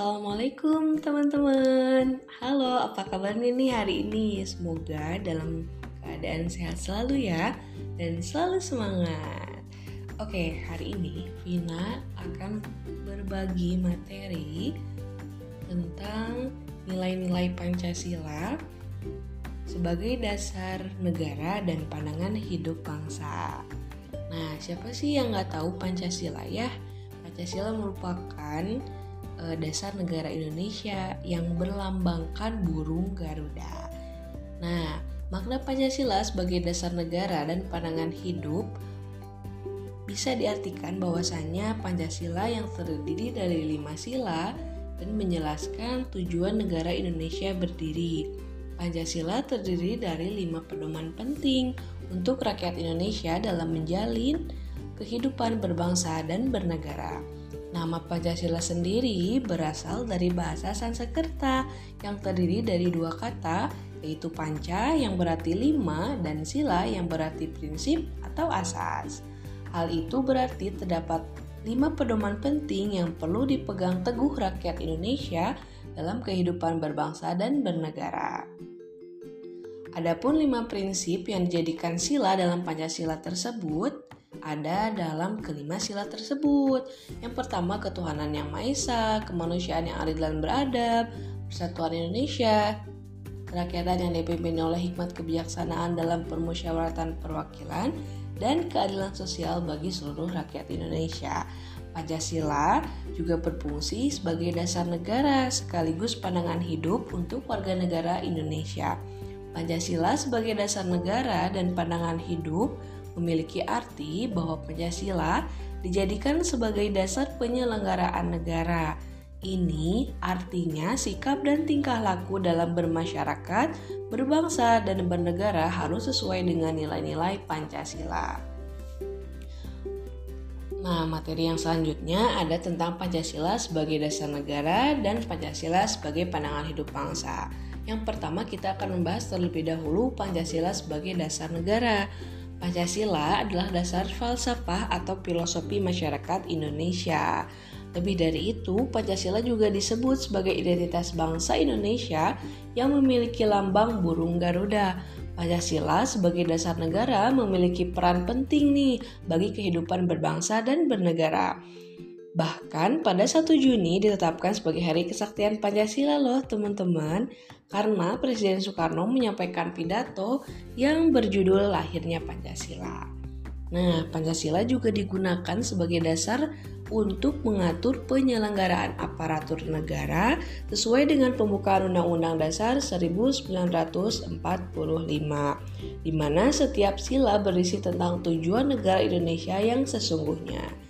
Assalamualaikum teman-teman. Halo apa kabarnya nih hari ini? Semoga dalam keadaan sehat selalu ya Dan selalu semangat. Oke hari ini Vina akan berbagi materi Tentang nilai-nilai Pancasila Sebagai dasar negara dan pandangan hidup bangsa. Nah siapa sih yang nggak tahu Pancasila ya? Pancasila merupakan uh, dasar negara Indonesia yang berlambangkan burung Garuda. Nah, makna Pancasila sebagai dasar negara dan pandangan hidup bisa diartikan bahwasannya Pancasila yang terdiri dari lima sila dan menjelaskan tujuan negara Indonesia berdiri. Pancasila terdiri dari lima pedoman penting untuk rakyat Indonesia dalam menjalin kehidupan berbangsa dan bernegara. Nama Pancasila sendiri berasal dari bahasa Sanskerta yang terdiri dari dua kata, yaitu panca yang berarti lima dan sila yang berarti prinsip atau asas. Hal itu berarti terdapat lima pedoman penting yang perlu dipegang teguh rakyat Indonesia dalam kehidupan berbangsa dan bernegara. Adapun lima prinsip yang dijadikan sila dalam Pancasila tersebut ada dalam kelima sila tersebut. Yang pertama ketuhanan yang maha esa, kemanusiaan yang adil dan beradab, persatuan Indonesia, kerakyatan yang dipimpin oleh hikmat kebijaksanaan dalam permusyawaratan perwakilan, dan keadilan sosial bagi seluruh rakyat Indonesia. Pancasila juga berfungsi sebagai dasar negara sekaligus pandangan hidup untuk warga negara Indonesia. Pancasila sebagai dasar negara dan pandangan hidup memiliki arti bahwa Pancasila dijadikan sebagai dasar penyelenggaraan negara. Ini artinya sikap dan tingkah laku dalam bermasyarakat, berbangsa, dan bernegara harus sesuai dengan nilai-nilai Pancasila. Nah, materi yang selanjutnya ada tentang Pancasila sebagai dasar negara dan Pancasila sebagai pandangan hidup bangsa. Yang pertama kita akan membahas terlebih dahulu Pancasila sebagai dasar negara. Pancasila adalah dasar falsafah atau filosofi masyarakat Indonesia. Lebih dari itu, Pancasila juga disebut sebagai identitas bangsa Indonesia yang memiliki lambang burung Garuda. Pancasila sebagai dasar negara memiliki peran penting nih bagi kehidupan berbangsa dan bernegara. Bahkan pada 1 Juni ditetapkan sebagai hari kesaktian Pancasila loh teman-teman karena Presiden Soekarno menyampaikan pidato yang berjudul lahirnya Pancasila. Nah, Pancasila juga digunakan sebagai dasar untuk mengatur penyelenggaraan aparatur negara sesuai dengan pembukaan Undang-Undang Dasar 1945, di mana setiap sila berisi tentang tujuan negara Indonesia yang sesungguhnya.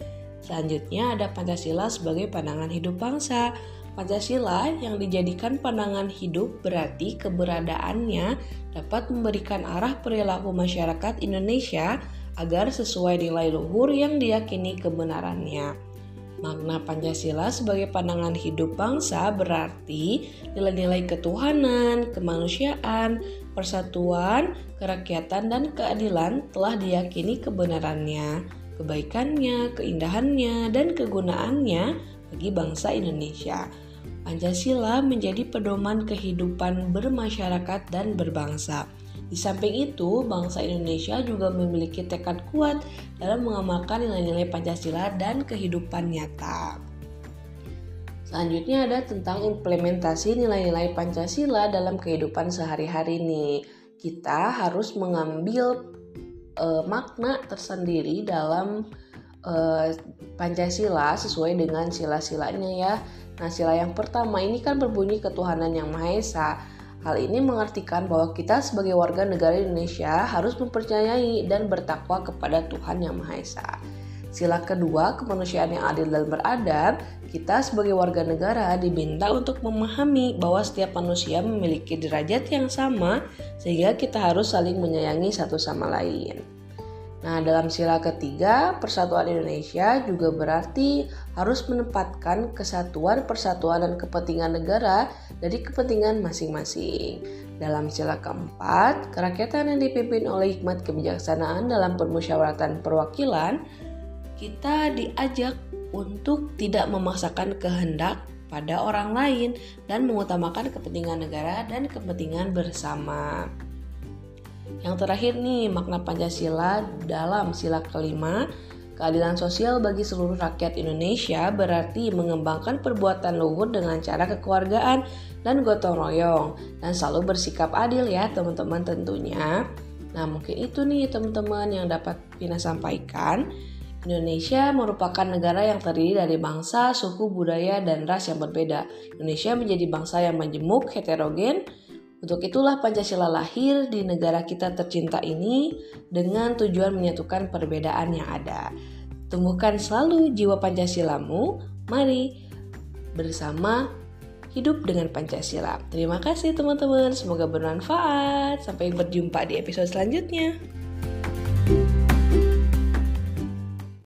Selanjutnya ada Pancasila sebagai pandangan hidup bangsa. Pancasila yang dijadikan pandangan hidup berarti keberadaannya dapat memberikan arah perilaku masyarakat Indonesia agar sesuai nilai luhur yang diyakini kebenarannya. Makna Pancasila sebagai pandangan hidup bangsa berarti nilai-nilai ketuhanan, kemanusiaan, persatuan, kerakyatan, dan keadilan telah diyakini kebenarannya kebaikannya, keindahannya, dan kegunaannya bagi bangsa Indonesia. Pancasila menjadi pedoman kehidupan bermasyarakat dan berbangsa. Di samping itu, bangsa Indonesia juga memiliki tekad kuat dalam mengamalkan nilai-nilai Pancasila dan kehidupan nyata. Selanjutnya ada tentang implementasi nilai-nilai Pancasila dalam kehidupan sehari-hari nih. Kita harus mengambil uh, makna tersendiri dalam uh, Pancasila sesuai dengan sila-silanya ya. Nah, sila yang pertama ini kan berbunyi ketuhanan yang Maha Esa. Hal ini mengartikan bahwa kita sebagai warga negara Indonesia harus mempercayai dan bertakwa kepada Tuhan yang Maha Esa. Sila kedua, kemanusiaan yang adil dan beradab, kita sebagai warga negara diminta untuk memahami bahwa setiap manusia memiliki derajat yang sama sehingga kita harus saling menyayangi satu sama lain. Nah, dalam sila ketiga, persatuan Indonesia juga berarti harus menempatkan kesatuan, persatuan, dan kepentingan negara dari kepentingan masing-masing. Dalam sila keempat, kerakyatan yang dipimpin oleh hikmat kebijaksanaan dalam permusyawaratan perwakilan kita diajak untuk tidak memaksakan kehendak pada orang lain dan mengutamakan kepentingan negara dan kepentingan bersama. Yang terakhir nih, makna Pancasila dalam sila kelima, keadilan sosial bagi seluruh rakyat Indonesia berarti mengembangkan perbuatan luhur dengan cara kekeluargaan dan gotong royong dan selalu bersikap adil ya teman-teman tentunya. Nah mungkin itu nih teman-teman yang dapat Pina sampaikan. Indonesia merupakan negara yang terdiri dari bangsa, suku, budaya, dan ras yang berbeda. Indonesia menjadi bangsa yang majemuk, heterogen, untuk itulah Pancasila lahir di negara kita tercinta ini dengan tujuan menyatukan perbedaan yang ada. Tumbuhkan selalu jiwa Pancasilamu. Mari bersama hidup dengan Pancasila. Terima kasih teman-teman, semoga bermanfaat. Sampai berjumpa di episode selanjutnya.